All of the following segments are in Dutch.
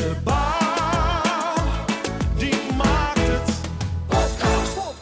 de bouw,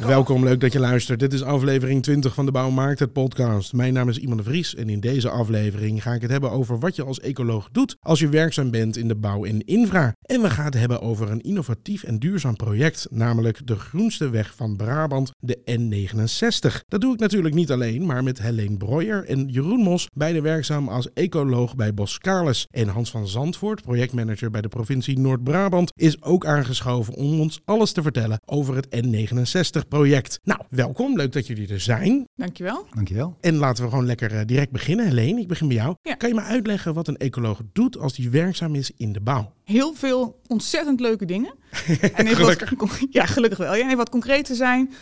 Welkom, leuk dat je luistert. Dit is aflevering 20 van de Bouwmarkt, het podcast. Mijn naam is Iman de Vries en in deze aflevering ga ik het hebben over wat je als ecoloog doet als je werkzaam bent in de bouw en infra. En we gaan het hebben over een innovatief en duurzaam project, namelijk de groenste weg van Brabant, de N69. Dat doe ik natuurlijk niet alleen, maar met Helene Breuer en Jeroen Mos, beide werkzaam als ecoloog bij Boskalis. En Hans van Zandvoort, projectmanager bij de provincie Noord-Brabant, is ook aangeschoven om ons alles te vertellen over het N69-project. Nou, welkom, leuk dat jullie er zijn. Dankjewel. Dankjewel. En laten we gewoon lekker eh, direct beginnen. Helene, ik begin bij jou. Ja. Kan je me uitleggen wat een ecoloog doet als die werkzaam is in de bouw? Heel veel ontzettend leuke dingen. en even Gelukkig. Wat, ja, gelukkig wel. Ja, en even wat concreet te zijn.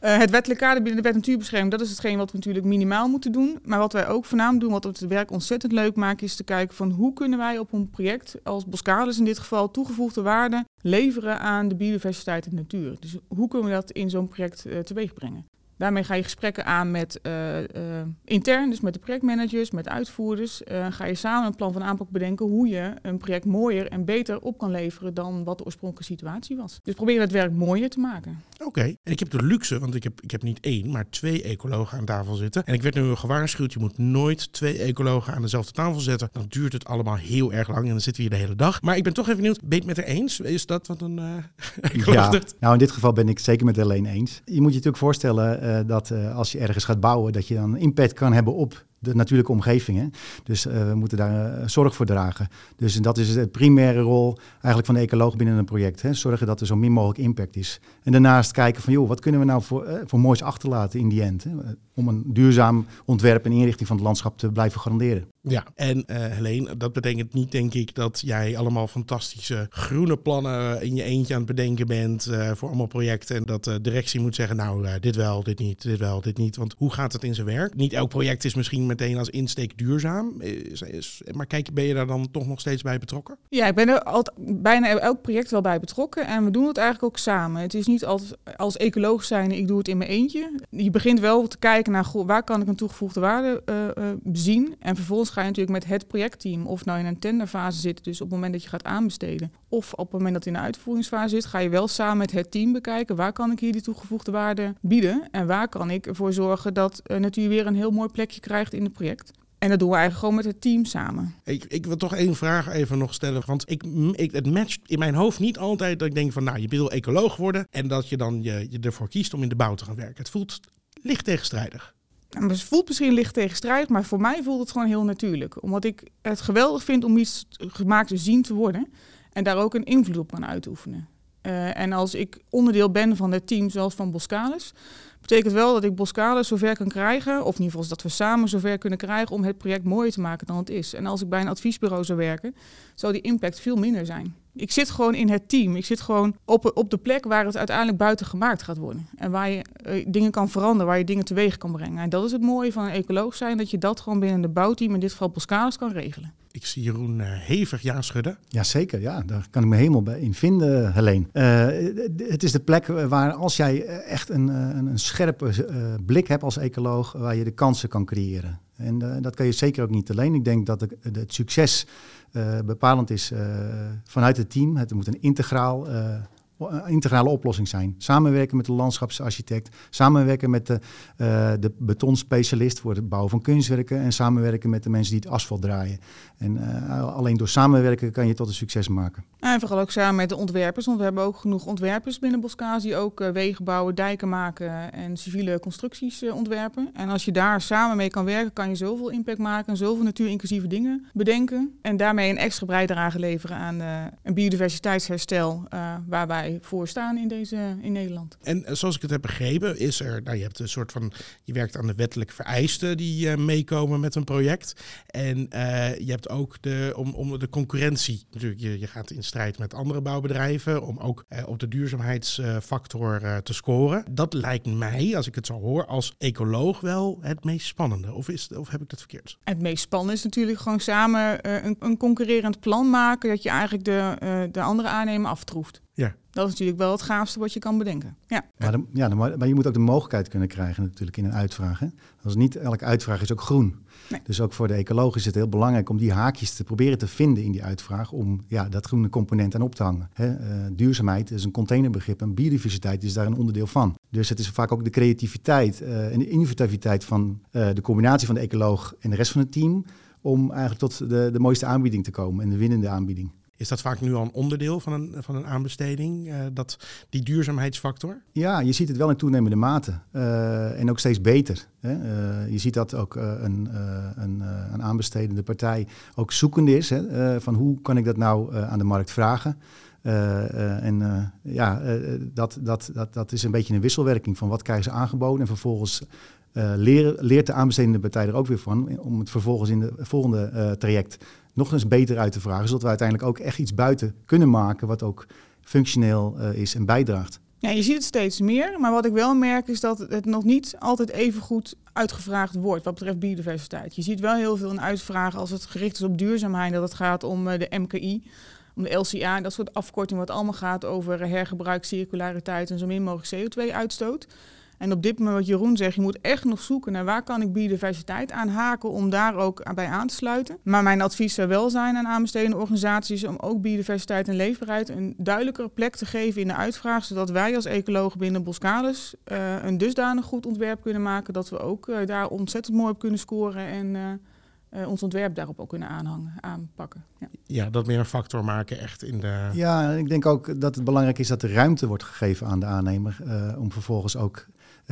Eh, het wettelijk kader binnen de wet natuurbescherming, dat is hetgeen wat we natuurlijk minimaal moeten doen. Maar wat wij ook voornamelijk doen, wat het werk ontzettend leuk maakt, is te kijken van hoe kunnen wij op een project, als Boskalis in dit geval, toegevoegde waarde leveren aan de biodiversiteit en natuur. Dus hoe kunnen we dat in zo'n project eh, teweeg brengen? Daarmee ga je gesprekken aan met eh, eh, intern, dus met de projectmanagers, met uitvoerders. Eh, ga je samen een plan van aanpak bedenken hoe je een project mooier en beter op kan leveren dan wat de oorspronkelijke situatie was. Dus proberen het werk mooier te maken. Oké, en ik heb de luxe, want ik heb, ik heb niet één, maar twee ecologen aan tafel zitten. En ik werd nu gewaarschuwd, je moet nooit twee ecologen aan dezelfde tafel zetten. Dan duurt het allemaal heel erg lang en dan zitten we hier de hele dag. Maar ik ben toch even benieuwd, ben je het met haar eens? Is dat wat een eh ecoloog Ja, nou in dit geval ben ik zeker met Helene eens. Je moet je natuurlijk voorstellen dat eh, als je ergens gaat bouwen, dat je dan impact kan hebben op de natuurlijke omgeving. Hè? Dus eh, we moeten daar eh, zorg voor dragen. Dus dat is de primaire rol eigenlijk van de ecoloog binnen een project. Hè? Zorgen dat er zo min mogelijk impact is. En daarnaast kijken van, joh, wat kunnen we nou voor, eh, voor moois achterlaten in die end? Hè? Om een duurzaam ontwerp en inrichting van het landschap te blijven garanderen. Ja, en Helene, dat betekent niet denk ik dat jij allemaal fantastische groene plannen in je eentje aan het bedenken bent voor allemaal projecten. En dat de directie moet zeggen, nou dit wel, dit niet, dit wel, dit niet. Want hoe gaat het in zijn werk? Niet elk project is misschien meteen als insteek duurzaam. Is, is, maar kijk, ben je daar dan toch nog steeds bij betrokken? Ja, ik ben er altijd, bijna elk project wel bij betrokken en we doen het eigenlijk ook samen. Het is niet altijd als ecoloog zijn, ik doe het in mijn eentje. Je begint wel te kijken naar waar kan ik een toegevoegde waarde eh, eh, zien. En vervolgens ga je natuurlijk met het projectteam, of nou in een tenderfase zit, dus op het moment dat je gaat aanbesteden, of op het moment dat je in de uitvoeringsfase zit, ga je wel samen met het team bekijken waar kan ik hier die toegevoegde waarde bieden en waar kan ik ervoor zorgen dat uh, natuur weer een heel mooi plekje krijgt het project. En dat doen we eigenlijk gewoon met het team samen. Ik, ik wil toch één vraag even nog stellen. Want ik, ik, het matcht in mijn hoofd niet altijd dat ik denk van... nou, je wil ecoloog worden en dat je dan je, je ervoor kiest om in de bouw te gaan werken. Het voelt licht tegenstrijdig. Nou, het voelt misschien licht tegenstrijdig, maar voor mij voelt het gewoon heel natuurlijk. Omdat ik het geweldig vind om iets gemaakt te zien te worden... en daar ook een invloed op kan uitoefenen. Uh, en als ik onderdeel ben van het team zoals van Boskalis... betekent wel dat ik Boskalis zover kan krijgen... of in ieder geval dat we samen zover kunnen krijgen... om het project mooier te maken dan het is. En als ik bij een adviesbureau zou werken... zou die impact veel minder zijn. Ik zit gewoon in het team. Ik zit gewoon op, op de plek waar het uiteindelijk buiten gemaakt gaat worden. En waar je uh, dingen kan veranderen, waar je dingen teweeg kan brengen. En dat is het mooie van een ecoloog zijn... dat je dat gewoon binnen de bouwteam, in dit geval Boskalis, kan regelen. Ik zie Jeroen uh, hevig ja schudden. Jazeker, ja, daar kan ik me helemaal bij in vinden, Helene. Uh, het is de plek waar als jij echt een, een, een scherpe blik hebt als ecoloog, waar je de kansen kan creëren. En dat kan je zeker ook niet alleen. Ik denk dat het, succes bepalend is vanuit het team. Het moet een integraal integrale oplossing zijn. Samenwerken met de landschapsarchitect, samenwerken met de, uh, de betonspecialist voor het bouwen van kunstwerken en samenwerken met de mensen die het asfalt draaien. En uh, alleen door samenwerken kan je tot een succes maken. En vooral ook samen met de ontwerpers, want we hebben ook genoeg ontwerpers binnen Boskazi die ook wegen bouwen, dijken maken en civiele constructies ontwerpen. En als je daar samen mee kan werken, kan je zoveel impact maken en zoveel natuurinclusieve dingen bedenken. En daarmee een extra bijdrage leveren aan een biodiversiteitsherstel waar wij voor staan in, deze, in Nederland. En zoals ik het heb begrepen, is er, nou, je hebt een soort van, je werkt aan de wettelijke vereisten die uh, meekomen met een project. En uh, je hebt ook de, om, om de concurrentie, natuurlijk, je, je gaat in strijd met andere bouwbedrijven om ook op de duurzaamheidsfactor te scoren. Dat lijkt mij, als ik het zo hoor, als ecoloog wel het meest spannende. Of, is, of heb ik dat verkeerd? Het meest spannende is natuurlijk gewoon samen een, een concurrerend plan maken, dat je eigenlijk de, de andere aannemer aftroeft. Ja. Dat is natuurlijk wel het gaafste wat je kan bedenken. Ja. Maar, de- ja, de- maar je moet ook de mogelijkheid kunnen krijgen natuurlijk in een uitvraag. Hè? Als niet elke uitvraag is ook groen. Nee. Dus ook voor de ecoloog is het heel belangrijk om die haakjes te proberen te vinden in die uitvraag. Om ja, dat groene component aan op te hangen. Hè? Eh, duurzaamheid is een containerbegrip en biodiversiteit is daar een onderdeel van. Dus het is vaak ook de creativiteit eh, en de innovativiteit van eh, de combinatie van de ecoloog en de rest van het team. Om eigenlijk tot de, de mooiste aanbieding te komen en de winnende aanbieding. Is dat vaak nu al een onderdeel van een, van een aanbesteding, eh, dat, die duurzaamheidsfactor? Ja, je ziet het wel in toenemende mate eh, en ook steeds beter. Hè? Eh, je ziet dat ook een, een, een aanbestedende partij ook zoekende is hè? van hoe kan ik dat nou aan de markt vragen. En ja, dat, dat, dat, dat is een beetje een wisselwerking van wat krijgen ze aangeboden en vervolgens leert de aanbestedende partij er ook weer van om het vervolgens in de volgende eh, traject nog eens beter uit te vragen, zodat we uiteindelijk ook echt iets buiten kunnen maken wat ook functioneel eh, is en bijdraagt. Ja, je ziet het steeds meer, maar wat ik wel merk is dat het nog niet altijd even goed uitgevraagd wordt wat betreft biodiversiteit. Je ziet wel heel veel in uitvragen als het gericht is op duurzaamheid, dat het gaat om eh, de MKI, om de LCA, dat soort afkortingen wat allemaal gaat over hergebruik, circulariteit en zo min mogelijk CO2-uitstoot. En op dit moment wat Jeroen zegt, je moet echt nog zoeken naar waar kan ik biodiversiteit aanhaken om daar ook bij aan te sluiten. Maar mijn advies zou wel zijn aan aanbestedende organisaties om ook biodiversiteit en leefbaarheid een duidelijkere plek te geven in de uitvraag, zodat wij als ecologen binnen Boskalis eh, een dusdanig goed ontwerp kunnen maken dat we ook eh, daar ontzettend mooi op kunnen scoren en eh, eh, ons ontwerp daarop ook kunnen aanhangen, aanpakken. Ja. Ja, dat meer een factor maken echt in de... Ja, ik denk ook dat het belangrijk is dat er ruimte wordt gegeven aan de aannemer eh, om vervolgens ook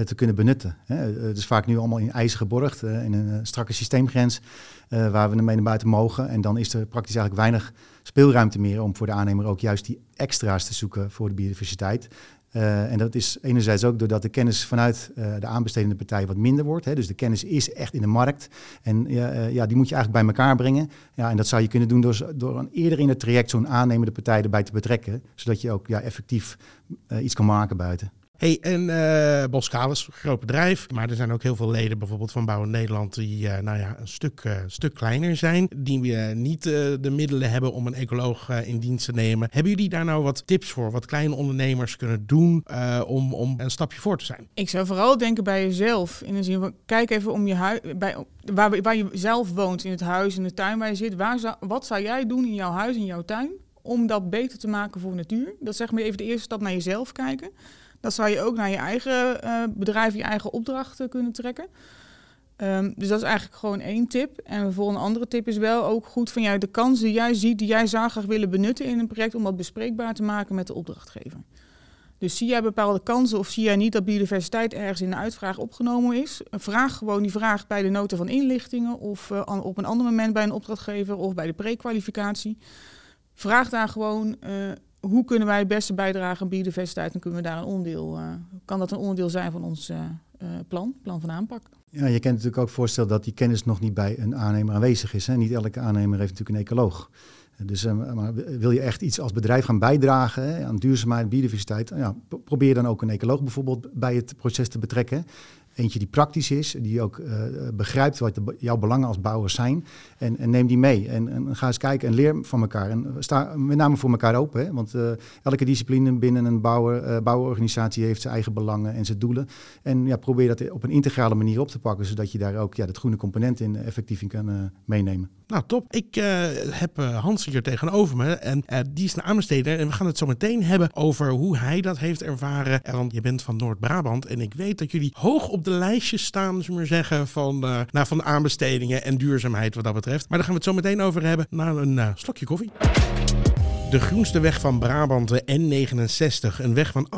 te kunnen benutten. Hè. Het is vaak nu allemaal in ijzer geborgd, eh, in een eh, strakke systeemgrens eh, waar we ermee naar buiten mogen. En dan is er praktisch eigenlijk weinig speelruimte meer om voor de aannemer ook juist die extra's te zoeken voor de biodiversiteit. Eh, en dat is enerzijds ook doordat de kennis vanuit eh, de aanbestedende partij wat minder wordt. Hè. Dus de kennis is echt in de markt. En ja, eh, die moet je eigenlijk bij elkaar brengen. Ja, en dat zou je kunnen doen door, door een, eerder in het traject zo'n aannemende partij erbij te betrekken. Zodat je ook ja, effectief eh, iets kan maken buiten. Hey, en eh Boskalis, groot bedrijf. Maar er zijn ook heel veel leden bijvoorbeeld van Bouwen Nederland die eh, nou ja, een stuk, eh, stuk kleiner zijn. Die niet de middelen hebben om een ecoloog in dienst te nemen. Hebben jullie daar nou wat tips voor? Wat kleine ondernemers kunnen doen om, om een stapje voor te zijn? Ik zou vooral denken bij jezelf. In de zin van, kijk even om je huis, bij, waar, waar je zelf woont, in het huis, in de tuin waar je zit. Waar zou, wat zou jij doen in jouw huis, in jouw tuin, om dat beter te maken voor natuur? Dat is zeg maar even de eerste stap naar jezelf kijken. Dat zou je ook naar je eigen eh, bedrijf, je eigen opdrachten kunnen trekken. Ehm, dus dat is eigenlijk gewoon één tip. En voor een andere tip is wel ook goed van jou de kans die jij ziet, die jij zou graag willen benutten in een project, om dat bespreekbaar te maken met de opdrachtgever. Dus zie jij bepaalde kansen of zie jij niet dat biodiversiteit ergens in de uitvraag opgenomen is? Vraag gewoon die vraag bij de nota van inlichtingen of eh, op een ander moment bij een opdrachtgever of bij de prekwalificatie. Vraag daar gewoon eh, hoe kunnen wij het beste bijdragen aan biodiversiteit en kunnen we daar een onderdeel, eh, kan dat een onderdeel zijn van ons eh, eh, plan, plan van aanpak. Ja, je kent natuurlijk ook voorstellen dat die kennis nog niet bij een aannemer aanwezig is. Hè? Niet elke aannemer heeft natuurlijk een ecoloog. Dus maar wil je echt iets als bedrijf gaan bijdragen hè, aan duurzaamheid, biodiversiteit, ja, pro- probeer dan ook een ecoloog bijvoorbeeld bij het proces te betrekken. Eentje die praktisch is, die ook eh, begrijpt wat de, jouw belangen als bouwer zijn. En, en neem die mee. En, en ga eens kijken en leer van elkaar. En sta met name voor elkaar open. Hè? Want eh, elke discipline binnen een bouwer, eh, bouworganisatie heeft zijn eigen belangen en zijn doelen. En ja, probeer dat op een integrale manier op te pakken. Zodat je daar ook ja, dat groene component in, effectief in kan meenemen. Nou, top. Ik heb Hans hier tegenover me en die is een aanbesteder. En we gaan het zo meteen hebben over hoe hij dat heeft ervaren. En Want je bent van Noord-Brabant en ik weet dat jullie hoog op de lijstjes staan, we maar zeggen, van, eh nou, van aanbestedingen en duurzaamheid wat dat betreft. Maar daar gaan we het zo meteen over hebben na een eh, slokje koffie. De groenste weg van Brabant, de N69. Een weg van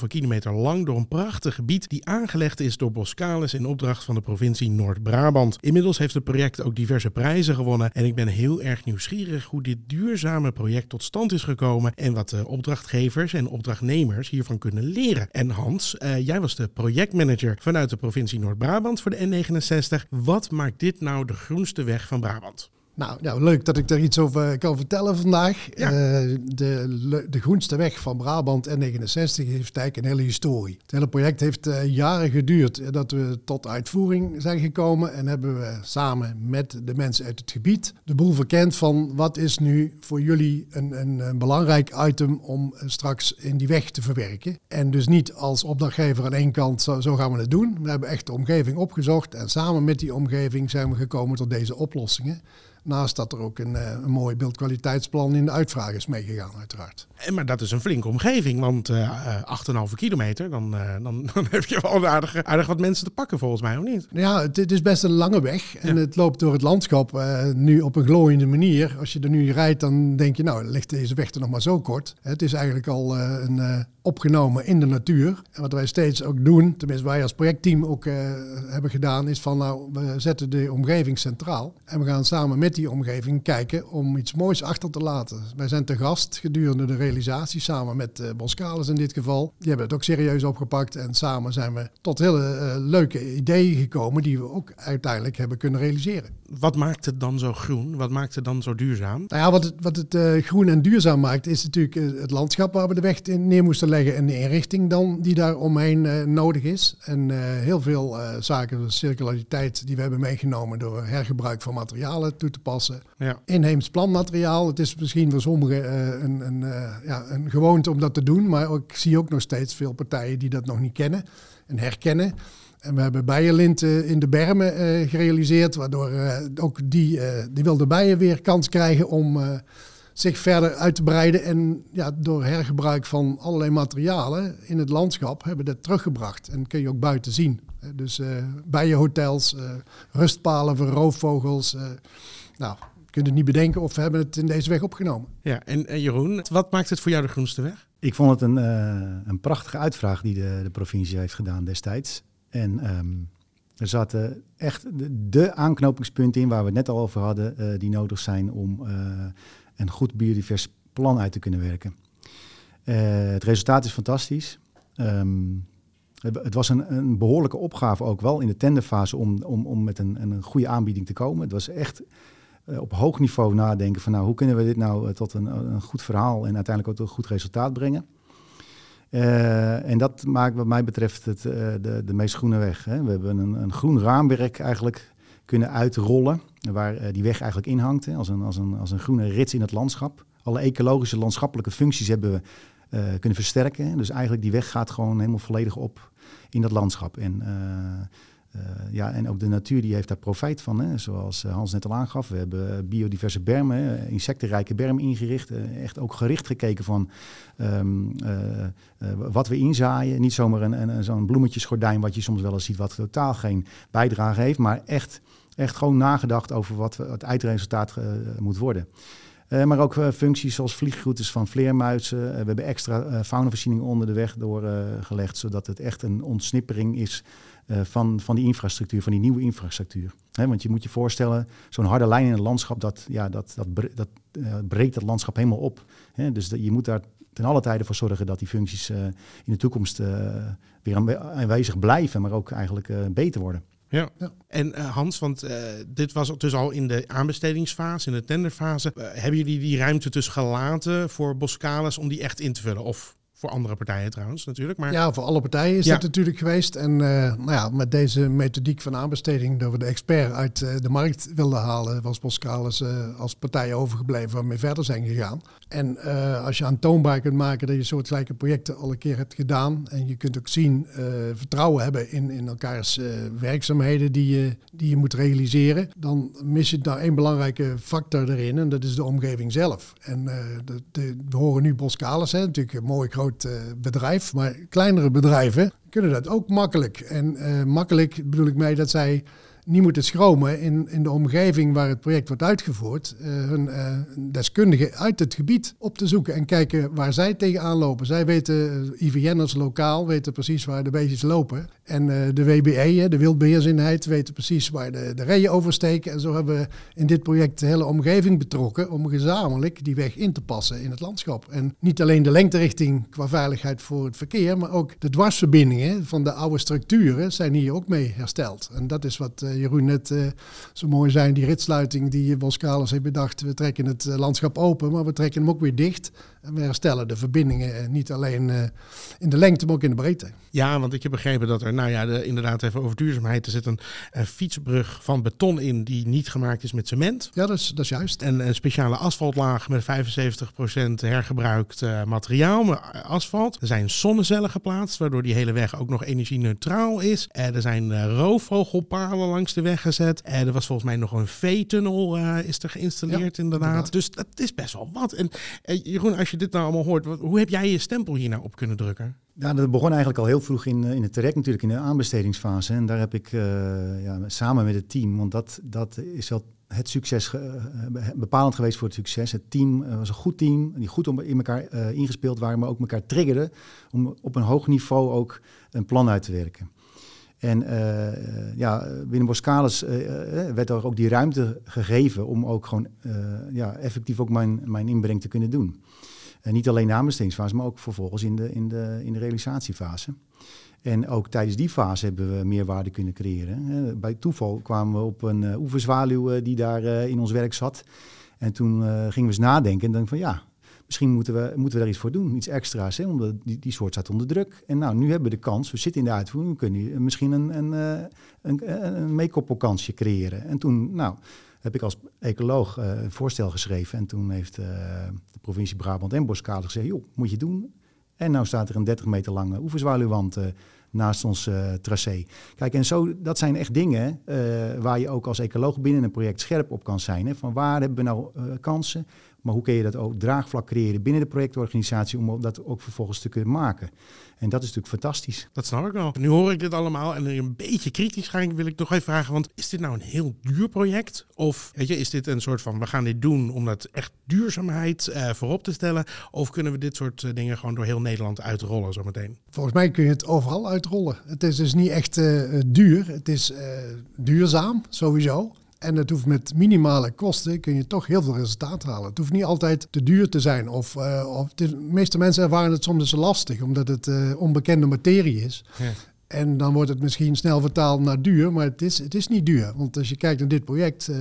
8,5 kilometer lang door een prachtig gebied die aangelegd is door Boskalis in opdracht van de provincie Noord-Brabant. Inmiddels heeft het project ook diverse prijzen gewonnen en ik ben heel erg nieuwsgierig hoe dit duurzame project tot stand is gekomen en wat de opdrachtgevers en opdrachtnemers hiervan kunnen leren. En Hans, eh, jij was de projectmanager vanuit de provincie Noord-Brabant voor de N69. Wat maakt dit nou de groenste weg van Brabant? Nou, nou, leuk dat ik er iets over kan vertellen vandaag. Ja. Eh, de, de groenste weg van Brabant N69 heeft eigenlijk een hele historie. Het hele project heeft eh, jaren geduurd eh, dat we tot uitvoering zijn gekomen. En hebben we samen met de mensen uit het gebied de boel verkend van wat is nu voor jullie een, een, een belangrijk item om eh, straks in die weg te verwerken. En dus niet als opdrachtgever aan één kant, zo, zo gaan we het doen. We hebben echt de omgeving opgezocht en samen met die omgeving zijn we gekomen tot deze oplossingen. Naast dat er ook een, eh, een mooi beeldkwaliteitsplan in de uitvraag is meegegaan, uiteraard. En, maar dat is een flinke omgeving, want eh eh, 8,5 kilometer, dan, eh, dan, dan heb je wel aardig, aardig wat mensen te pakken volgens mij, of niet? Ja, het, het is best een lange weg en het loopt door het landschap eh, nu op een glooiende manier. Als je er nu rijdt, dan denk je, nou, ligt deze weg er nog maar zo kort. Het is eigenlijk al eh, een, eh, opgenomen in de natuur. En wat wij steeds ook doen, tenminste wij als projectteam ook eh, hebben gedaan, is van, nou, we zetten de omgeving centraal. En we gaan samen met die omgeving kijken om iets moois achter te laten. Wij zijn te gast gedurende de realisatie, samen met Boskalis in dit geval. Die hebben het ook serieus opgepakt en samen zijn we tot hele eh, leuke ideeën gekomen die we ook uiteindelijk hebben kunnen realiseren. Wat maakt het dan zo groen? Wat maakt het dan zo duurzaam? Nou ja, wat het, wat het eh, groen en duurzaam maakt, is natuurlijk het landschap waar we de weg in neer moesten leggen en de inrichting dan die daar omheen nodig is. En heel veel zaken, de circulariteit die we hebben meegenomen door hergebruik van materialen toe te passen. Ja. Inheems planmateriaal, het is misschien voor sommigen eh, een, een, eh, ja, een gewoonte om dat te doen, maar ik zie ook nog steeds veel partijen die dat nog niet kennen en herkennen. En we hebben bijenlinten in de bermen eh, gerealiseerd, waardoor eh, ook die, eh, die wilde bijen weer kans krijgen om eh, zich verder uit te breiden. En ja, door hergebruik van allerlei materialen in het landschap hebben we dat teruggebracht. En kun je ook buiten zien. Eh, dus eh bijenhotels, eh, rustpalen voor roofvogels. eh, nou, je kunt het niet bedenken of we hebben het in deze weg opgenomen. Ja, en, en Jeroen, wat maakt het voor jou de groenste weg? Ik vond het een, eh, een prachtige uitvraag die de, de provincie heeft gedaan destijds. En ehm, er zaten echt de, de aanknopingspunten in waar we het net al over hadden, eh, die nodig zijn om eh, een goed biodivers plan uit te kunnen werken. Eh, het resultaat is fantastisch. Ehm, het, het was een, een behoorlijke opgave ook wel in de tenderfase om, om, om met een, een goede aanbieding te komen. Het was echt op hoog niveau nadenken van nou, hoe kunnen we dit nou eh, tot een, een goed verhaal en uiteindelijk ook tot een goed resultaat brengen. Eh, en dat maakt wat mij betreft het, eh, de, de meest groene weg. Hè. We hebben een, een groen raamwerk eigenlijk kunnen uitrollen, waar eh, die weg eigenlijk in hangt, hè, als, een, als, een, als een groene rits in het landschap. Alle ecologische landschappelijke functies hebben we eh, kunnen versterken. Dus eigenlijk die weg gaat gewoon helemaal volledig op in dat landschap. En, eh, eh, ja, en ook de natuur die heeft daar profijt van. Hè. Zoals eh, Hans net al aangaf, we hebben biodiverse bermen, insectenrijke bermen ingericht. eh, echt ook gericht gekeken van ehm, eh, eh, wat we inzaaien. Niet zomaar een, een, zo'n bloemetjesgordijn wat je soms wel eens ziet, wat totaal geen bijdrage heeft. Maar echt, echt gewoon nagedacht over wat het eindresultaat eh, moet worden. Eh, maar ook eh, functies zoals vliegroutes van vleermuizen. Eh, we hebben extra eh faunavoorzieningen onder de weg doorgelegd, zodat het echt een ontsnippering is eh, van, van die infrastructuur, van die nieuwe infrastructuur. Hè, want je moet je voorstellen, zo'n harde lijn in het landschap, dat, ja, dat, dat, dat eh, breekt het landschap helemaal op. Hè. Dus dat, je moet daar ten alle tijde voor zorgen dat die functies eh, in de toekomst eh, weer aanwe- aanwezig blijven, maar ook eigenlijk eh, beter worden. Ja. Ja. En eh, Hans, want eh, dit was dus al in de aanbestedingsfase, in de tenderfase. Hebben jullie die ruimte dus gelaten voor Boskalis om die echt in te vullen? Of voor andere partijen trouwens natuurlijk. Maar Ja, voor alle partijen is Ja. dat natuurlijk geweest. En eh, nou ja, met deze methodiek van aanbesteding, dat we de expert uit eh, de markt wilden halen, was Boskalis eh, als partij overgebleven waarmee verder zijn gegaan. En eh, als je aantoonbaar kunt maken dat je soortgelijke projecten al een keer hebt gedaan en je kunt ook zien, eh, vertrouwen hebben in, in elkaars eh, werkzaamheden die je, die je moet realiseren, dan mis je daar één belangrijke factor erin en dat is de omgeving zelf. En de, de- we horen nu Boskalis, hè, natuurlijk een mooi groot bedrijf, maar kleinere bedrijven kunnen dat ook makkelijk. En makkelijk bedoel ik mee dat zij niet moeten schromen in, in de omgeving waar het project wordt uitgevoerd, eh, hun eh, deskundigen uit het gebied op te zoeken en kijken waar zij tegenaan lopen. Zij weten, uh, IVN'ers lokaal weten precies waar de beestjes lopen. En eh, de WBE, de wildbeheerseenheid, weten precies waar de, de reeën oversteken. En zo hebben we in dit project de hele omgeving betrokken om gezamenlijk die weg in te passen in het landschap. En niet alleen de lengterichting qua veiligheid voor het verkeer, maar ook de dwarsverbindingen van de oude structuren zijn hier ook mee hersteld. En dat is wat eh, Jeroen net eh, zo mooi zijn, die ritsluiting die Boskalis heeft bedacht. We trekken het eh, landschap open, maar we trekken hem ook weer dicht. En we herstellen de verbindingen eh, niet alleen eh, in de lengte, maar ook in de breedte. Ja, want ik heb begrepen dat er, nou ja, de, inderdaad even over duurzaamheid. Er zit een, een fietsbrug van beton in die niet gemaakt is met cement. Ja, dat is, dat is juist. En een speciale asfaltlaag met 75% hergebruikt eh, materiaal, maar asfalt. Er zijn zonnecellen geplaatst, waardoor die hele weg ook nog energie-neutraal is. Eh, er zijn eh, roofvogelpalen langs de weg gezet. Eh, er was volgens mij nog een veetunnel eh, is er geïnstalleerd, Ja, inderdaad. inderdaad. Dus dat is best wel wat. En eh, Jeroen, als je dit nou allemaal hoort, wat- hoe heb jij je stempel hier nou op kunnen drukken? Ja, dat begon eigenlijk al heel vroeg in, in het traject natuurlijk, in de aanbestedingsfase. En daar heb ik ja, samen met het team, want dat, dat is wel het succes, bepalend geweest voor het succes. Het team was een goed team, die goed om- in elkaar ingespeeld waren, maar ook elkaar triggerden om op een hoog niveau ook een plan uit te werken. En eh, ja, binnen Boskalis eh, eh, werd er ook die ruimte gegeven om ook gewoon ja, effectief ook mijn, mijn inbreng te kunnen doen. En niet alleen de aanbestedingsfase, maar ook vervolgens in de, in de, in de realisatiefase. En ook tijdens die fase hebben we meerwaarde kunnen creëren. Bij toeval kwamen we op een oeverzwaluw die daar in ons werk zat. En toen gingen we eens nadenken en dachten van ja, misschien moeten we, moeten we daar iets voor doen. Iets extra's, hè, omdat die, die soort staat onder druk. En nou, nu hebben we de kans, we zitten in de uitvoering, we kunnen misschien een, een, eh, een, een meekoppelkansje creëren. En toen, nou, heb ik als ecoloog eh, een voorstel geschreven. En toen heeft eh, de provincie Brabant en Boskade gezegd, joh, moet je doen. En nou staat er een 30 meter lange oeverzwaluwwand eh, naast ons eh, tracé. Kijk, en zo, dat zijn echt dingen eh, waar je ook als ecoloog binnen een project scherp op kan zijn. Hè? Van waar hebben we nou eh, kansen? Maar hoe kun je dat ook draagvlak creëren binnen de projectorganisatie om dat ook vervolgens te kunnen maken? En dat is natuurlijk fantastisch. Dat snap ik wel. Nu hoor ik dit allemaal en een beetje kritisch ga ik, wil ik toch even vragen. Want is dit nou een heel duur project? Of weet je, is dit een soort van we gaan dit doen omdat echt duurzaamheid eh, voorop te stellen? Of kunnen we dit soort eh, dingen gewoon door heel Nederland uitrollen zometeen? Volgens mij kun je het overal uitrollen. Het is dus niet echt eh, duur. Het is eh, duurzaam, sowieso. En het hoeft met minimale kosten, kun je toch heel veel resultaat halen. Het hoeft niet altijd te duur te zijn. Of, eh, of de meeste mensen ervaren het soms dus lastig, omdat het eh, onbekende materie is. Ja. En dan wordt het misschien snel vertaald naar duur, maar het is, het is niet duur. Want als je kijkt naar dit project, eh,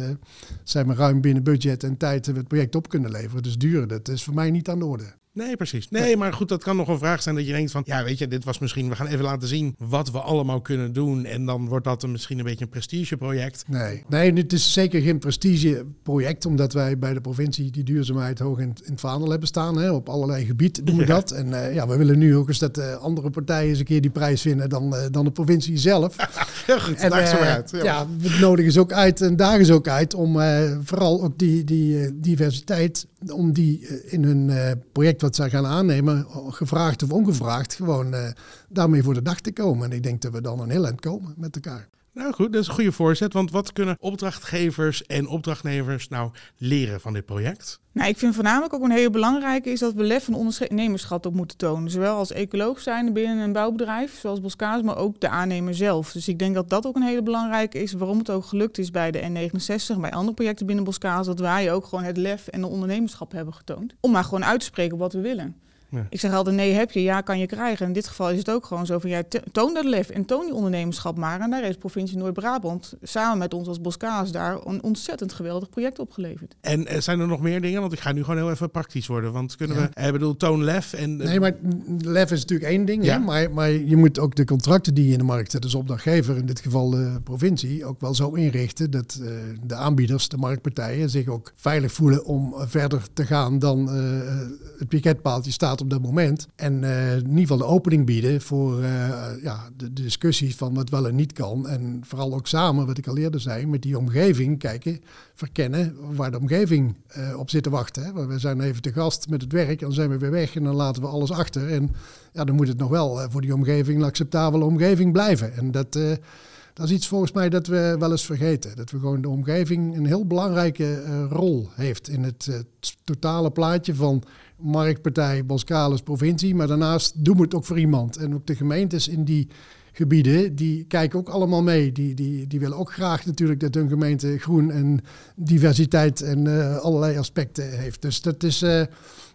zijn we ruim binnen budget en tijd hebben we het project op kunnen leveren. Dus duur, dat is voor mij niet aan de orde. Nee, precies. Nee, maar goed, dat kan nog een vraag zijn dat je denkt van, ja, weet je, dit was misschien, we gaan even laten zien wat we allemaal kunnen doen. En dan wordt dat een, misschien een beetje een prestigeproject. Nee, nee, het is zeker geen prestigeproject, omdat wij bij de provincie die duurzaamheid hoog in, in het vaandel hebben staan. Hè. Op allerlei gebieden doen we Ja. dat. En eh, ja, we willen nu ook eens dat eh, andere partijen eens een keer die prijs winnen dan, eh, dan de provincie zelf. Heel goed, En, daar zo uit. Ja. ja, we nodigen ze ook uit en dagen ze ook uit om vooral ook die, die diversiteit, om die eh, in hun eh, project wat zij gaan aannemen, gevraagd of ongevraagd, gewoon eh, daarmee voor de dag te komen. En ik denk dat we dan een heel eind komen met elkaar. Nou goed, dat is een goede voorzet. Want wat kunnen opdrachtgevers en opdrachtnemers nou leren van dit project? Nou, ik vind voornamelijk ook een hele belangrijke is dat we lef en ondernemerschap op moeten tonen. Zowel als ecoloog zijn binnen een bouwbedrijf, zoals Boskaas, maar ook de aannemer zelf. Dus ik denk dat dat ook een hele belangrijke is. Waarom het ook gelukt is bij de N69, bij andere projecten binnen Boskaas, dat wij ook gewoon het lef en de ondernemerschap hebben getoond. Om maar gewoon uit te spreken wat we willen. Ja. Ik zeg altijd nee heb je, ja kan je krijgen. In dit geval is het ook gewoon zo van ja, toon dat lef en toon die ondernemerschap maar. En daar heeft provincie Noord-Brabant samen met ons als Boskaas daar een ontzettend geweldig project opgeleverd. En eh, zijn er nog meer dingen? Want ik ga nu gewoon heel even praktisch worden. Want kunnen Ja. we, ik bedoel, toon lef en... eh, Nee, maar lef is natuurlijk één ding. Ja. Hè? Maar, maar je moet ook de contracten die je in de markt zet, dus opdrachtgever, in dit geval de provincie, ook wel zo inrichten dat eh, de aanbieders, de marktpartijen, zich ook veilig voelen om eh, verder te gaan dan eh, het piketpaaltje staat op dat moment. En eh, in ieder geval de opening bieden voor eh, ja, de, discussie van wat wel en niet kan. En vooral ook samen, wat ik al eerder zei, met die omgeving kijken, verkennen waar de omgeving eh, op zit te wachten. Hè? We zijn even te gast met het werk, dan zijn we weer weg en dan laten we alles achter. En ja, dan moet het nog wel voor die omgeving een acceptabele omgeving blijven. En dat, dat is iets volgens mij dat we wel eens vergeten. Dat we gewoon de omgeving een heel belangrijke eh, rol heeft in het eh, totale plaatje van marktpartij, Boskalis, provincie. Maar daarnaast doen we het ook voor iemand. En ook de gemeentes in die gebieden, die kijken ook allemaal mee. Die, die, die willen ook graag natuurlijk dat hun gemeente groen en diversiteit en eh, allerlei aspecten heeft. Dus dat is,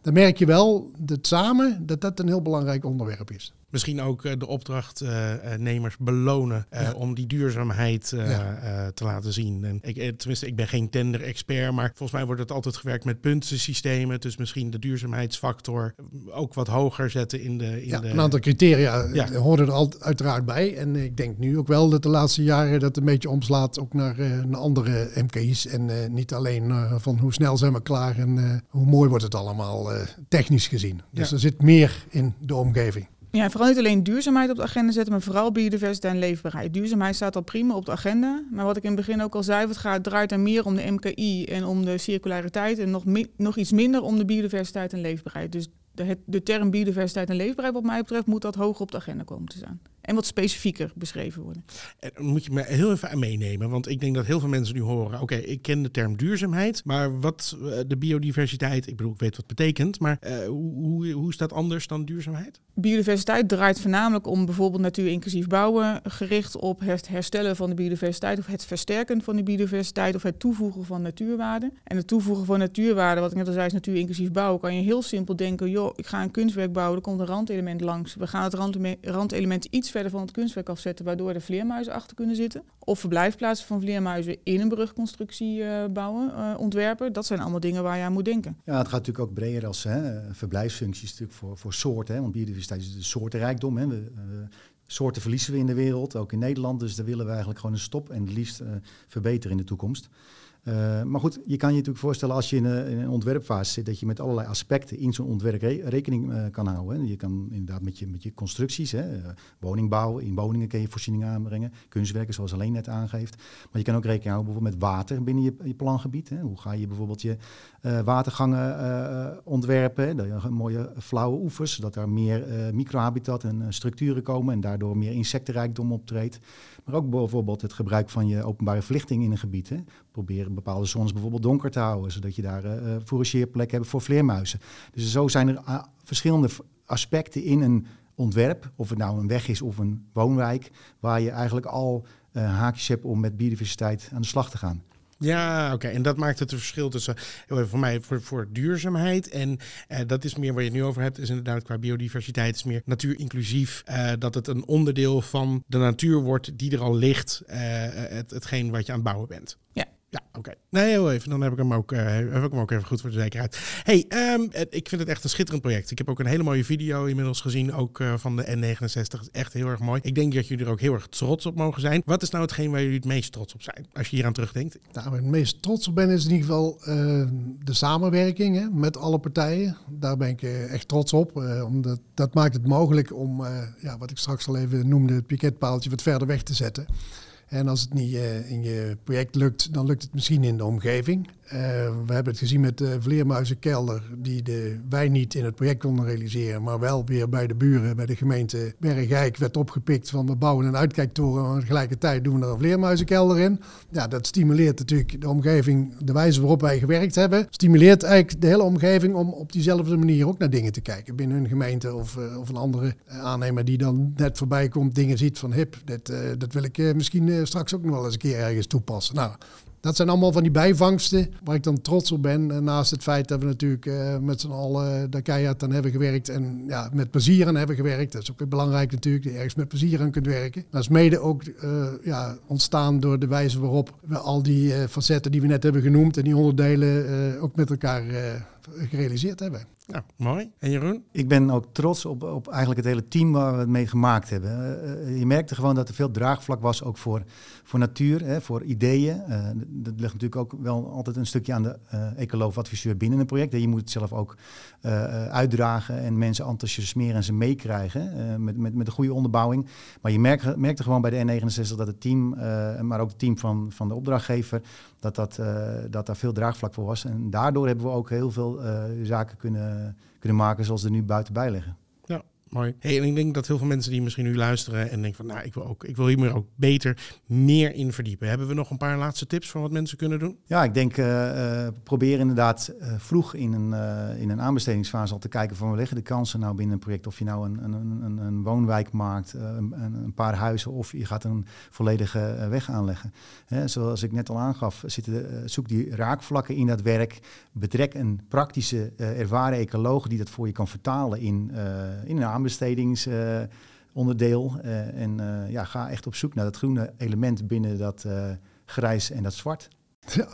dan merk je wel dat samen dat dat een heel belangrijk onderwerp is. Misschien ook eh, de opdrachtnemers belonen eh, Ja. om die duurzaamheid eh, Ja. eh, te laten zien. En ik, eh, tenminste, ik ben geen tender-expert, maar volgens mij wordt het altijd gewerkt met puntensystemen. Dus misschien de duurzaamheidsfactor ook wat hoger zetten in de. In Ja, de een aantal criteria Ja. hoorden er al, uiteraard bij. En ik denk nu ook wel dat de laatste jaren dat een beetje omslaat ook naar, eh, naar andere MKI's. En eh, niet alleen eh, van hoe snel zijn we klaar en eh, hoe mooi wordt het allemaal eh, technisch gezien. Dus Ja. er zit meer in de omgeving. Ja, vooral niet alleen duurzaamheid op de agenda zetten, maar vooral biodiversiteit en leefbaarheid. Duurzaamheid staat al prima op de agenda. Maar wat ik in het begin ook al zei, het gaat, draait er meer om de MKI en om de circulariteit. En nog, nog iets minder om de biodiversiteit en leefbaarheid. Dus de, de term biodiversiteit en leefbaarheid, wat mij betreft, moet dat hoger op de agenda komen te staan. En wat specifieker beschreven worden. En moet je me heel even aan meenemen, want ik denk dat heel veel mensen nu horen: oké, ik ken de term duurzaamheid, maar wat eh, de biodiversiteit, ik bedoel, ik weet wat het betekent, maar eh, hoe, hoe, is dat anders dan duurzaamheid? Biodiversiteit draait voornamelijk om bijvoorbeeld natuur-inclusief bouwen, gericht op het herstellen van de biodiversiteit of het versterken van de biodiversiteit of het toevoegen van natuurwaarden. En het toevoegen van natuurwaarden, wat ik net al zei, is natuur-inclusief bouwen, kan je heel simpel denken, joh, ik ga een kunstwerk bouwen, er komt een randelement langs. We gaan het randelement iets verder van het kunstwerk afzetten, waardoor er vleermuizen achter kunnen zitten. Of verblijfplaatsen van vleermuizen in een brugconstructie eh, bouwen, eh, ontwerpen. Dat zijn allemaal dingen waar je aan moet denken. Ja, het gaat natuurlijk ook breder als hè, verblijfsfuncties natuurlijk voor, voor soorten. Hè, want biodiversiteit is de soortenrijkdom. Hè. We, eh, soorten verliezen we in de wereld, ook in Nederland. Dus daar willen we eigenlijk gewoon een stop en het liefst eh, verbeteren in de toekomst. Eh, maar goed, je kan je natuurlijk voorstellen als je in een, ontwerpfase zit, dat je met allerlei aspecten in zo'n ontwerp re- rekening eh, kan houden. Hè. Je kan inderdaad met je, met je constructies, hè, eh, woningbouw, in woningen kun je voorzieningen aanbrengen, kunstwerken zoals alleen net aangeeft. Maar je kan ook rekening houden bijvoorbeeld met water binnen je, je plangebied. Hè. Hoe ga je bijvoorbeeld je watergangen ontwerpen, dat je mooie flauwe oevers, zodat er meer microhabitat en structuren komen en daardoor meer insectenrijkdom optreedt. Maar ook bijvoorbeeld het gebruik van je openbare verlichting in een gebied. Hè. Proberen bepaalde zones bijvoorbeeld donker te houden, zodat je daar eh fourageerplekken hebt voor vleermuizen. Dus zo zijn er ah, verschillende aspecten in een ontwerp, of het nou een weg is of een woonwijk, waar je eigenlijk al eh, haakjes hebt om met biodiversiteit aan de slag te gaan. Ja, oké. En dat maakt het verschil tussen, voor mij, voor, voor duurzaamheid. En eh, dat is meer waar je het nu over hebt, is inderdaad qua biodiversiteit, is meer natuurinclusief. eh dat het een onderdeel van de natuur wordt die er al ligt, eh, het, hetgeen wat je aan het bouwen bent. Ja. Ja, oké. Nee, heel even. Dan heb ik hem ook, eh, heb ik hem ook even goed voor de zekerheid. hey, ehm, eh, ik vind het echt een schitterend project. Ik heb ook een hele mooie video inmiddels gezien, ook eh, van de N69. Het is echt heel erg mooi. Ik denk dat jullie er ook heel erg trots op mogen zijn. Wat is nou hetgeen waar jullie het meest trots op zijn, als je hier aan terugdenkt? Nou, waar ik het meest trots op ben is in ieder geval de samenwerking hè, met alle partijen. Daar ben ik echt trots op. omdat dat maakt het mogelijk om, ja, wat ik straks al even noemde, het piketpaaltje wat verder weg te zetten. En als het niet eh, in je project lukt, dan lukt het misschien in de omgeving. Eh, we hebben het gezien met de vleermuizenkelder, die de, wij niet in het project konden realiseren, maar wel weer bij de buren, bij de gemeente Bergijk werd opgepikt van we bouwen een uitkijktoren, maar tegelijkertijd doen we er een vleermuizenkelder in. Ja, dat stimuleert natuurlijk de omgeving, de wijze waarop wij gewerkt hebben, stimuleert eigenlijk de hele omgeving om op diezelfde manier ook naar dingen te kijken binnen hun gemeente of, eh, of een andere aannemer die dan net voorbij komt, dingen ziet van hip, dat, dat wil ik misschien eh, straks ook nog wel eens een keer ergens toepassen. Nou, dat zijn allemaal van die bijvangsten waar ik dan trots op ben. En naast het feit dat we natuurlijk eh, met z'n allen daar keihard aan hebben gewerkt. En ja, met plezier aan hebben gewerkt. Dat is ook belangrijk natuurlijk, dat je ergens met plezier aan kunt werken. Dat is mede ook eh, ja, ontstaan door de wijze waarop we al die eh, facetten die we net hebben genoemd. En die onderdelen eh, ook met elkaar eh, gerealiseerd hebben. Nou, mooi. En Jeroen? Ik ben ook trots op, op eigenlijk het hele team waar we het mee gemaakt hebben. Eh, eh, je merkte gewoon dat er veel draagvlak was, ook voor, voor natuur, hè, voor ideeën. Eh, dat ligt natuurlijk ook wel altijd een stukje aan de eh ecoloof-adviseur binnen een project. hè. Je moet het zelf ook uitdragen en mensen enthousiasmeren en ze meekrijgen met, met, met een goede onderbouwing. Maar je merkte, merkte gewoon bij de N69 dat het team, maar ook het team van, van de opdrachtgever, dat, dat, eh, dat daar veel draagvlak voor was. En daardoor hebben we ook heel veel eh, zaken kunnen, kunnen maken zoals er nu buiten bij liggen. Mooi. En ik denk dat heel veel mensen die misschien nu luisteren en denken van, nou, ik wil, ook, ik wil hier meer ook beter meer in verdiepen. Hebben we nog een paar laatste tips van wat mensen kunnen doen? Ja, ik denk uh, probeer inderdaad uh, vroeg in een, in een aanbestedingsfase al te kijken van waar liggen de kansen nou binnen een project. Of je nou een, een, een, een woonwijk maakt, een, een, paar huizen of je gaat een volledige weg aanleggen. Hè, zoals ik net al aangaf, zoek die raakvlakken in dat werk. Betrek een praktische ervaren ecoloog die dat voor je kan vertalen in, in een aanbestedingsfase aanbestedingsonderdeel. en ja, ga echt op zoek naar dat groene element binnen dat grijs en dat zwart.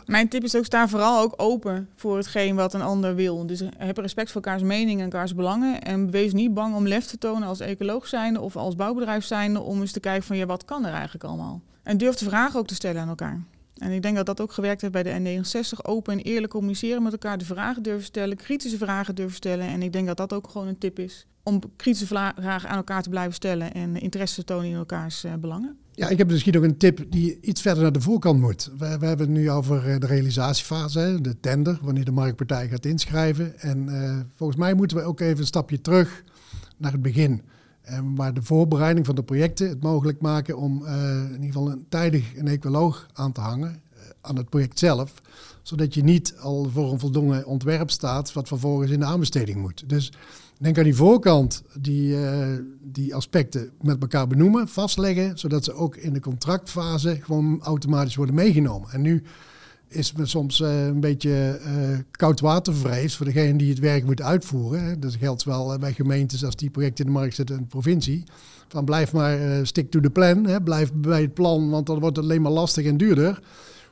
Mijn tip is ook, sta vooral ook open voor hetgeen wat een ander wil. Dus heb respect voor elkaars mening en elkaars belangen. En wees niet bang om lef te tonen als ecoloog zijnde of als bouwbedrijf zijnde... om eens te kijken van, ja, wat kan er eigenlijk allemaal? En durf de vragen ook te stellen aan elkaar. En ik denk dat dat ook gewerkt heeft bij de N69. Open en eerlijk communiceren met elkaar, de vragen durven stellen, kritische vragen durven stellen. En ik denk dat dat ook gewoon een tip is om kritische vragen aan elkaar te blijven stellen en interesse te tonen in elkaars uh, belangen. Ja, ik heb misschien ook een tip die iets verder naar de voorkant moet. We, we hebben het nu over eh, de realisatiefase, de tender, wanneer de marktpartij gaat inschrijven. En uh, volgens mij moeten we ook even een stapje terug naar het begin. En waar de voorbereiding van de projecten het mogelijk maken om uh, in ieder geval een tijdig een ecoloog aan te hangen aan het project zelf. Zodat je niet al voor een voldoende ontwerp staat wat vervolgens in de aanbesteding moet. Dus Denk aan die voorkant, die, uh, die aspecten met elkaar benoemen, vastleggen, zodat ze ook in de contractfase gewoon automatisch worden meegenomen. En nu is men soms uh, een beetje uh, koudwatervrees voor degene die het werk moet uitvoeren. Dat geldt wel bij gemeentes als die projecten in de markt zetten en de provincie. Van blijf maar stick to the plan, blijf bij het plan, want dan wordt het alleen maar lastig en duurder.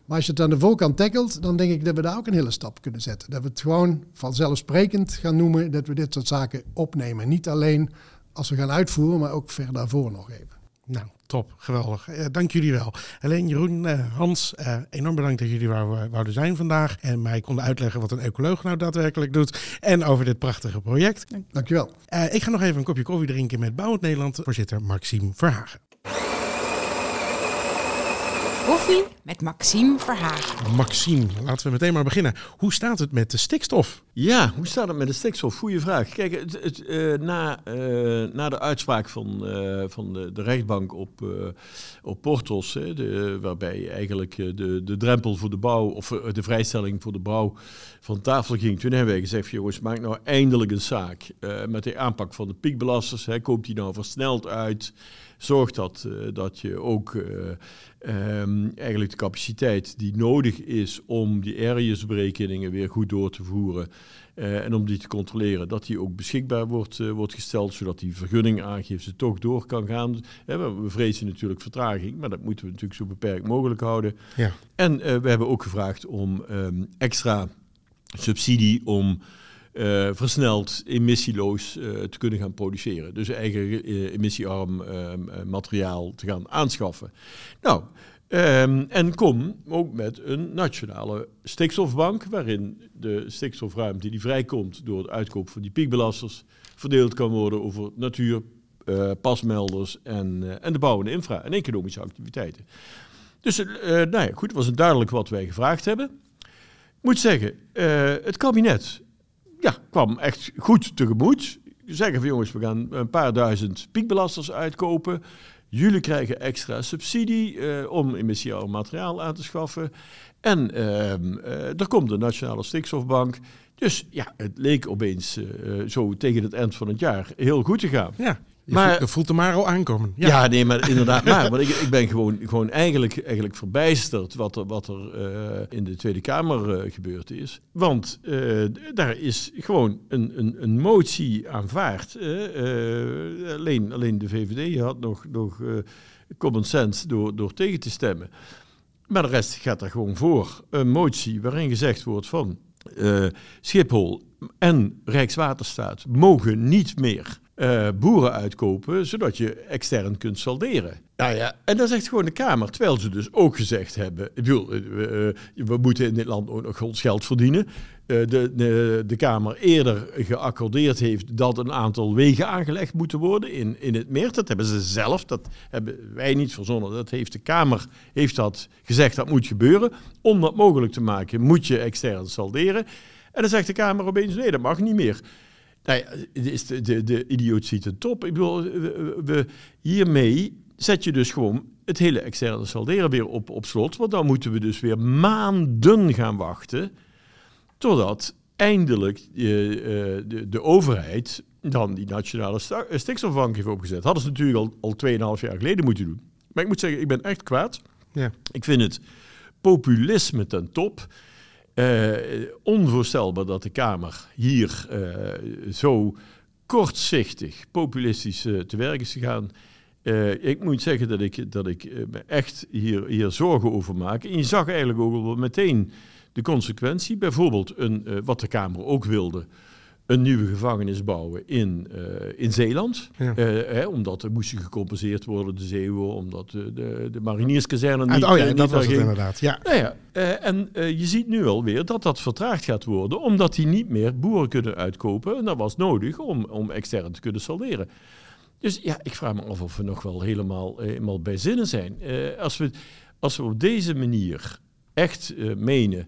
Maar als je het aan de voorkant tackelt, dan denk ik dat we daar ook een hele stap kunnen zetten. Dat we het gewoon vanzelfsprekend gaan noemen dat we dit soort zaken opnemen. Niet alleen als we gaan uitvoeren, maar ook ver daarvoor nog even. Nou, top, geweldig. Uh, dank jullie wel. Alleen Jeroen, uh, Hans, uh, enorm bedankt dat jullie wou, wouden zijn vandaag. En mij konden uitleggen wat een ecoloog nou daadwerkelijk doet. En over dit prachtige project. Dank, dankjewel. ik ga nog even een kopje koffie drinken met Bouwend Nederland, voorzitter Maxime Verhagen. Koffie met Maxime Verhagen. Maxime, laten we meteen maar beginnen. Hoe staat het met de stikstof? Ja, hoe staat het met de stikstof? Goeie vraag. Kijk, het, het, uh, na, uh, na de uitspraak van, uh, van de, de rechtbank op, op Portos, hè, de, waarbij eigenlijk de, de drempel voor de bouw, of de vrijstelling voor de bouw van tafel ging, toen hebben wij gezegd, jongens, maak nou eindelijk een zaak met de aanpak van de piekbelasters. Hè, koopt die nou versneld uit. Zorg dat, dat je ook um, eigenlijk de capaciteit die nodig is om die areasberekeningen weer goed door te voeren uh, en om die te controleren, dat die ook beschikbaar wordt, wordt gesteld, zodat die vergunningaangifte toch door kan gaan. we, we vrezen natuurlijk vertraging, maar dat moeten we natuurlijk zo beperkt mogelijk houden. Ja. En we hebben ook gevraagd om um, extra subsidie om uh, versneld emissieloos uh, te kunnen gaan produceren. Dus eigen uh, emissiearm materiaal te gaan aanschaffen. Nou, um, en kom ook met een nationale stikstofbank, waarin de stikstofruimte die vrijkomt door het uitkoop van die piekbelasters verdeeld kan worden over natuur, pasmelders en, en de bouw en infra en economische activiteiten. Dus nou ja, goed, was het duidelijk wat wij gevraagd hebben. Ik moet zeggen, het kabinet ja, kwam echt goed tegemoet. Zeggen van jongens, we gaan een paar duizend piekbelasters uitkopen. Jullie krijgen extra subsidie uh, om emissiearm materiaal aan te schaffen. En uh, uh, er komt de Nationale Stikstofbank. Dus ja, het leek opeens uh, zo tegen het eind van het jaar heel goed te gaan. Ja. Je maar, voelt, de Maro aankomen. Ja, ja nee, maar inderdaad. maar want ik, ik ben gewoon, gewoon eigenlijk, eigenlijk verbijsterd wat er, wat er uh, in de Tweede Kamer uh, gebeurd is. Want uh, daar is gewoon een, een, een motie aanvaard. alleen, alleen de VVD had nog, nog common sense door, door tegen te stemmen. Maar de rest gaat er gewoon voor. Een motie waarin gezegd wordt van Schiphol en Rijkswaterstaat mogen niet meer uh, boeren uitkopen, zodat je extern kunt salderen. Nou ja, en dat zegt gewoon de Kamer, terwijl ze dus ook gezegd hebben, ik bedoel, uh, we moeten in dit land ook nog ons geld verdienen. De, de, de, Kamer eerder geaccordeerd heeft dat een aantal wegen aangelegd moeten worden in, in het meer. Dat hebben ze zelf, dat hebben wij niet verzonnen. Dat heeft de Kamer heeft dat gezegd, dat moet gebeuren. Om dat mogelijk te maken moet je extern salderen. En dan zegt de Kamer opeens, nee, dat mag niet meer. Nou ja, de, de, de idioot ziet het top. Ik bedoel, we, hiermee zet je dus gewoon het hele externe salderen weer op, op slot. Want dan moeten we dus weer maanden gaan wachten. Totdat eindelijk uh, de, de overheid dan die nationale stikstofbank heeft opgezet. Hadden ze natuurlijk al, al 2,5 jaar geleden moeten doen. Maar ik moet zeggen, ik ben echt kwaad. Ja. Ik vind het populisme ten top. Uh, onvoorstelbaar dat de Kamer hier uh, zo kortzichtig, populistisch eh, te werk is gegaan. Eh, ik moet zeggen dat ik, dat ik eh, me echt hier, hier zorgen over maak. En je zag eigenlijk ook al meteen de consequentie. Bijvoorbeeld een, eh, wat de Kamer ook wilde. Een nieuwe gevangenis bouwen in, eh, in Zeeland. Ja. Eh, hè, omdat er moest gecompenseerd worden, de zeeuwen. Omdat de, de, de marinierskazerne niet, Ah, oh ja, eh, niet dat was het ging. inderdaad. Ja. Nou ja, en je ziet nu alweer dat dat vertraagd gaat worden, omdat die niet meer boeren kunnen uitkopen. En dat was nodig om, om extern te kunnen salderen. Dus ja, ik vraag me af of we nog wel helemaal, helemaal bij zinnen zijn. Als, we, als we op deze manier echt menen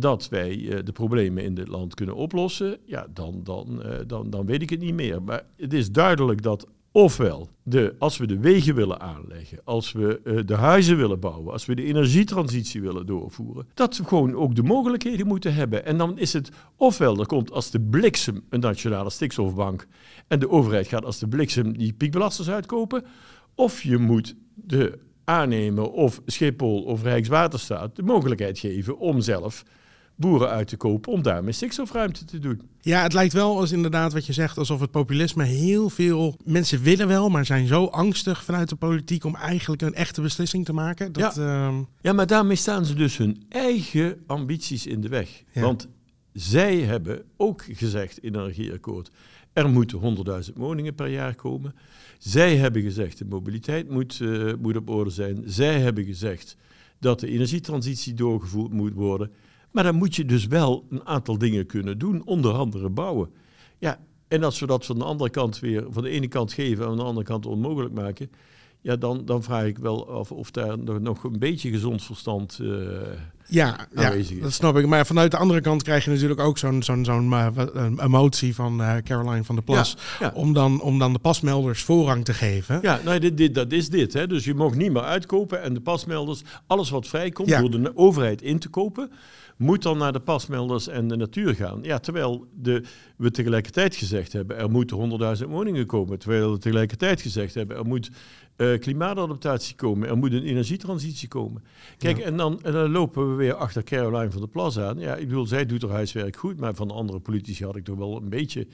dat wij eh, de problemen in dit land kunnen oplossen, ja, dan, dan, eh, dan, dan weet ik het niet meer. Maar het is duidelijk dat ofwel, de, als we de wegen willen aanleggen, als we eh, de huizen willen bouwen, als we de energietransitie willen doorvoeren, dat we gewoon ook de mogelijkheden moeten hebben. En dan is het ofwel, er komt als de bliksem een nationale stikstofbank en de overheid gaat als de bliksem die piekbelasters uitkopen, of je moet de aannemer of Schiphol of Rijkswaterstaat de mogelijkheid geven om zelf boeren uit te kopen om daarmee stikstofruimte te doen. Ja, het lijkt wel als inderdaad wat je zegt, alsof het populisme heel veel mensen willen wel, maar zijn zo angstig vanuit de politiek om eigenlijk een echte beslissing te maken. Dat, ehm, Ja, maar daarmee staan ze dus hun eigen ambities in de weg. Ja. Want zij hebben ook gezegd in een energieakkoord, er moeten 100.000 woningen per jaar komen. Zij hebben gezegd, de mobiliteit moet, eh, moet op orde zijn. Zij hebben gezegd dat de energietransitie doorgevoerd moet worden. Maar dan moet je dus wel een aantal dingen kunnen doen, onder andere bouwen. Ja, en als we dat van de andere kant weer van de ene kant geven en aan de andere kant onmogelijk maken, ja, dan, dan vraag ik wel af of daar nog- een beetje gezond verstand. eh, ja, ja, is. dat snap ik. Maar vanuit de andere kant krijg je natuurlijk ook zo'n zo'n zo'n eh, een emotie van eh, Caroline van der Plas. ja. Om, dan, om dan de pasmelders voorrang te geven. Ja, nou, dit, dit, dat is dit. Hè. Dus je mag niet meer uitkopen en de pasmelders, alles wat vrijkomt door de overheid in te kopen, moet dan naar de pasmelders en de natuur gaan. Ja, terwijl de, we tegelijkertijd gezegd hebben, er moeten 100.000 woningen komen. Terwijl we tegelijkertijd gezegd hebben, er moet eh, klimaatadaptatie komen, er moet een energietransitie komen. Kijk, en, dan, en dan lopen we weer achter Caroline van der Plas aan. Ja, ik bedoel, zij doet haar huiswerk goed, maar van de andere politici had ik toch wel een beetje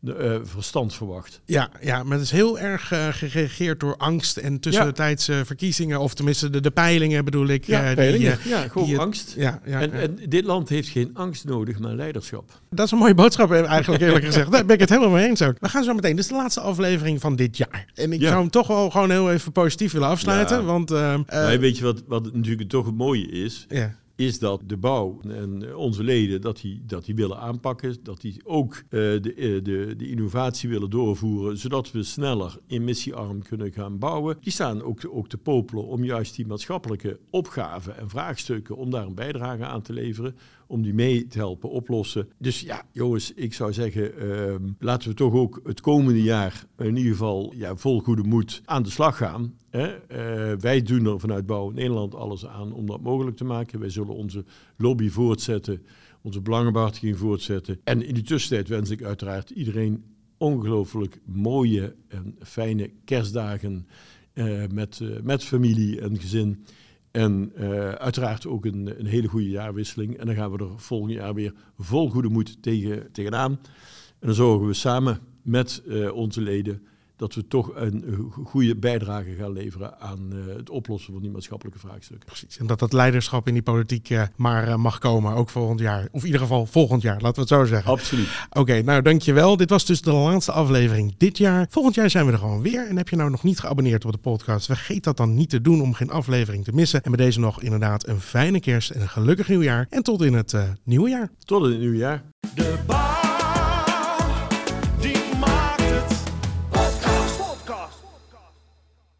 de, eh, verstand verwacht. Ja, ja, maar het is heel erg eh, geregeerd door angst en tussentijdse verkiezingen. Of tenminste de, de peilingen bedoel ik. eh, die, peilingen. eh, ja, gewoon die angst. Ja, ja, en, ja. en dit land heeft geen angst nodig, maar leiderschap. Dat is een mooie boodschap eh, eigenlijk eerlijk gezegd. Daar ben ik het helemaal mee eens ook. We gaan zo meteen. Dit is de laatste aflevering van dit jaar. En ik Ja. zou hem toch wel gewoon heel even positief willen afsluiten. Ja. Want ehm, eh, weet je wat, wat natuurlijk toch het mooie is? ja. Is dat de bouw en onze leden dat die, dat die willen aanpakken. Dat die ook eh, de, eh, de, de innovatie willen doorvoeren. Zodat we sneller emissiearm kunnen gaan bouwen. Die staan ook, ook te popelen om juist die maatschappelijke opgaven en vraagstukken. om daar een bijdrage aan te leveren. Om die mee te helpen oplossen. Dus ja, jongens, ik zou zeggen, ehm, laten we toch ook het komende jaar in ieder geval ja, vol goede moed aan de slag gaan. Hè? Eh, wij doen er vanuit Bouw Nederland alles aan om dat mogelijk te maken. Wij zullen onze lobby voortzetten, onze belangenbehartiging voortzetten. En in die tussentijd wens ik uiteraard iedereen ongelooflijk mooie en fijne kerstdagen eh, met, eh, met familie en gezin. En eh, uiteraard ook een, een hele goede jaarwisseling. En dan gaan we er volgend jaar weer vol goede moed tegen, tegenaan. En dan zorgen we samen met eh, onze leden dat we toch een eh, goede bijdrage gaan leveren aan eh, het oplossen van die maatschappelijke vraagstukken. Precies. En dat dat leiderschap in die politiek eh, maar mag komen, ook volgend jaar. Of in ieder geval volgend jaar, laten we het zo zeggen. Absoluut. Oké, nou dankjewel. Dit was dus de laatste aflevering dit jaar. Volgend jaar zijn we er gewoon weer. En heb je nou nog niet geabonneerd op de podcast, vergeet dat dan niet te doen om geen aflevering te missen. En bij deze nog inderdaad een fijne kerst en een gelukkig nieuwjaar. En tot in het eh, nieuwe jaar. Tot in het nieuwe jaar. De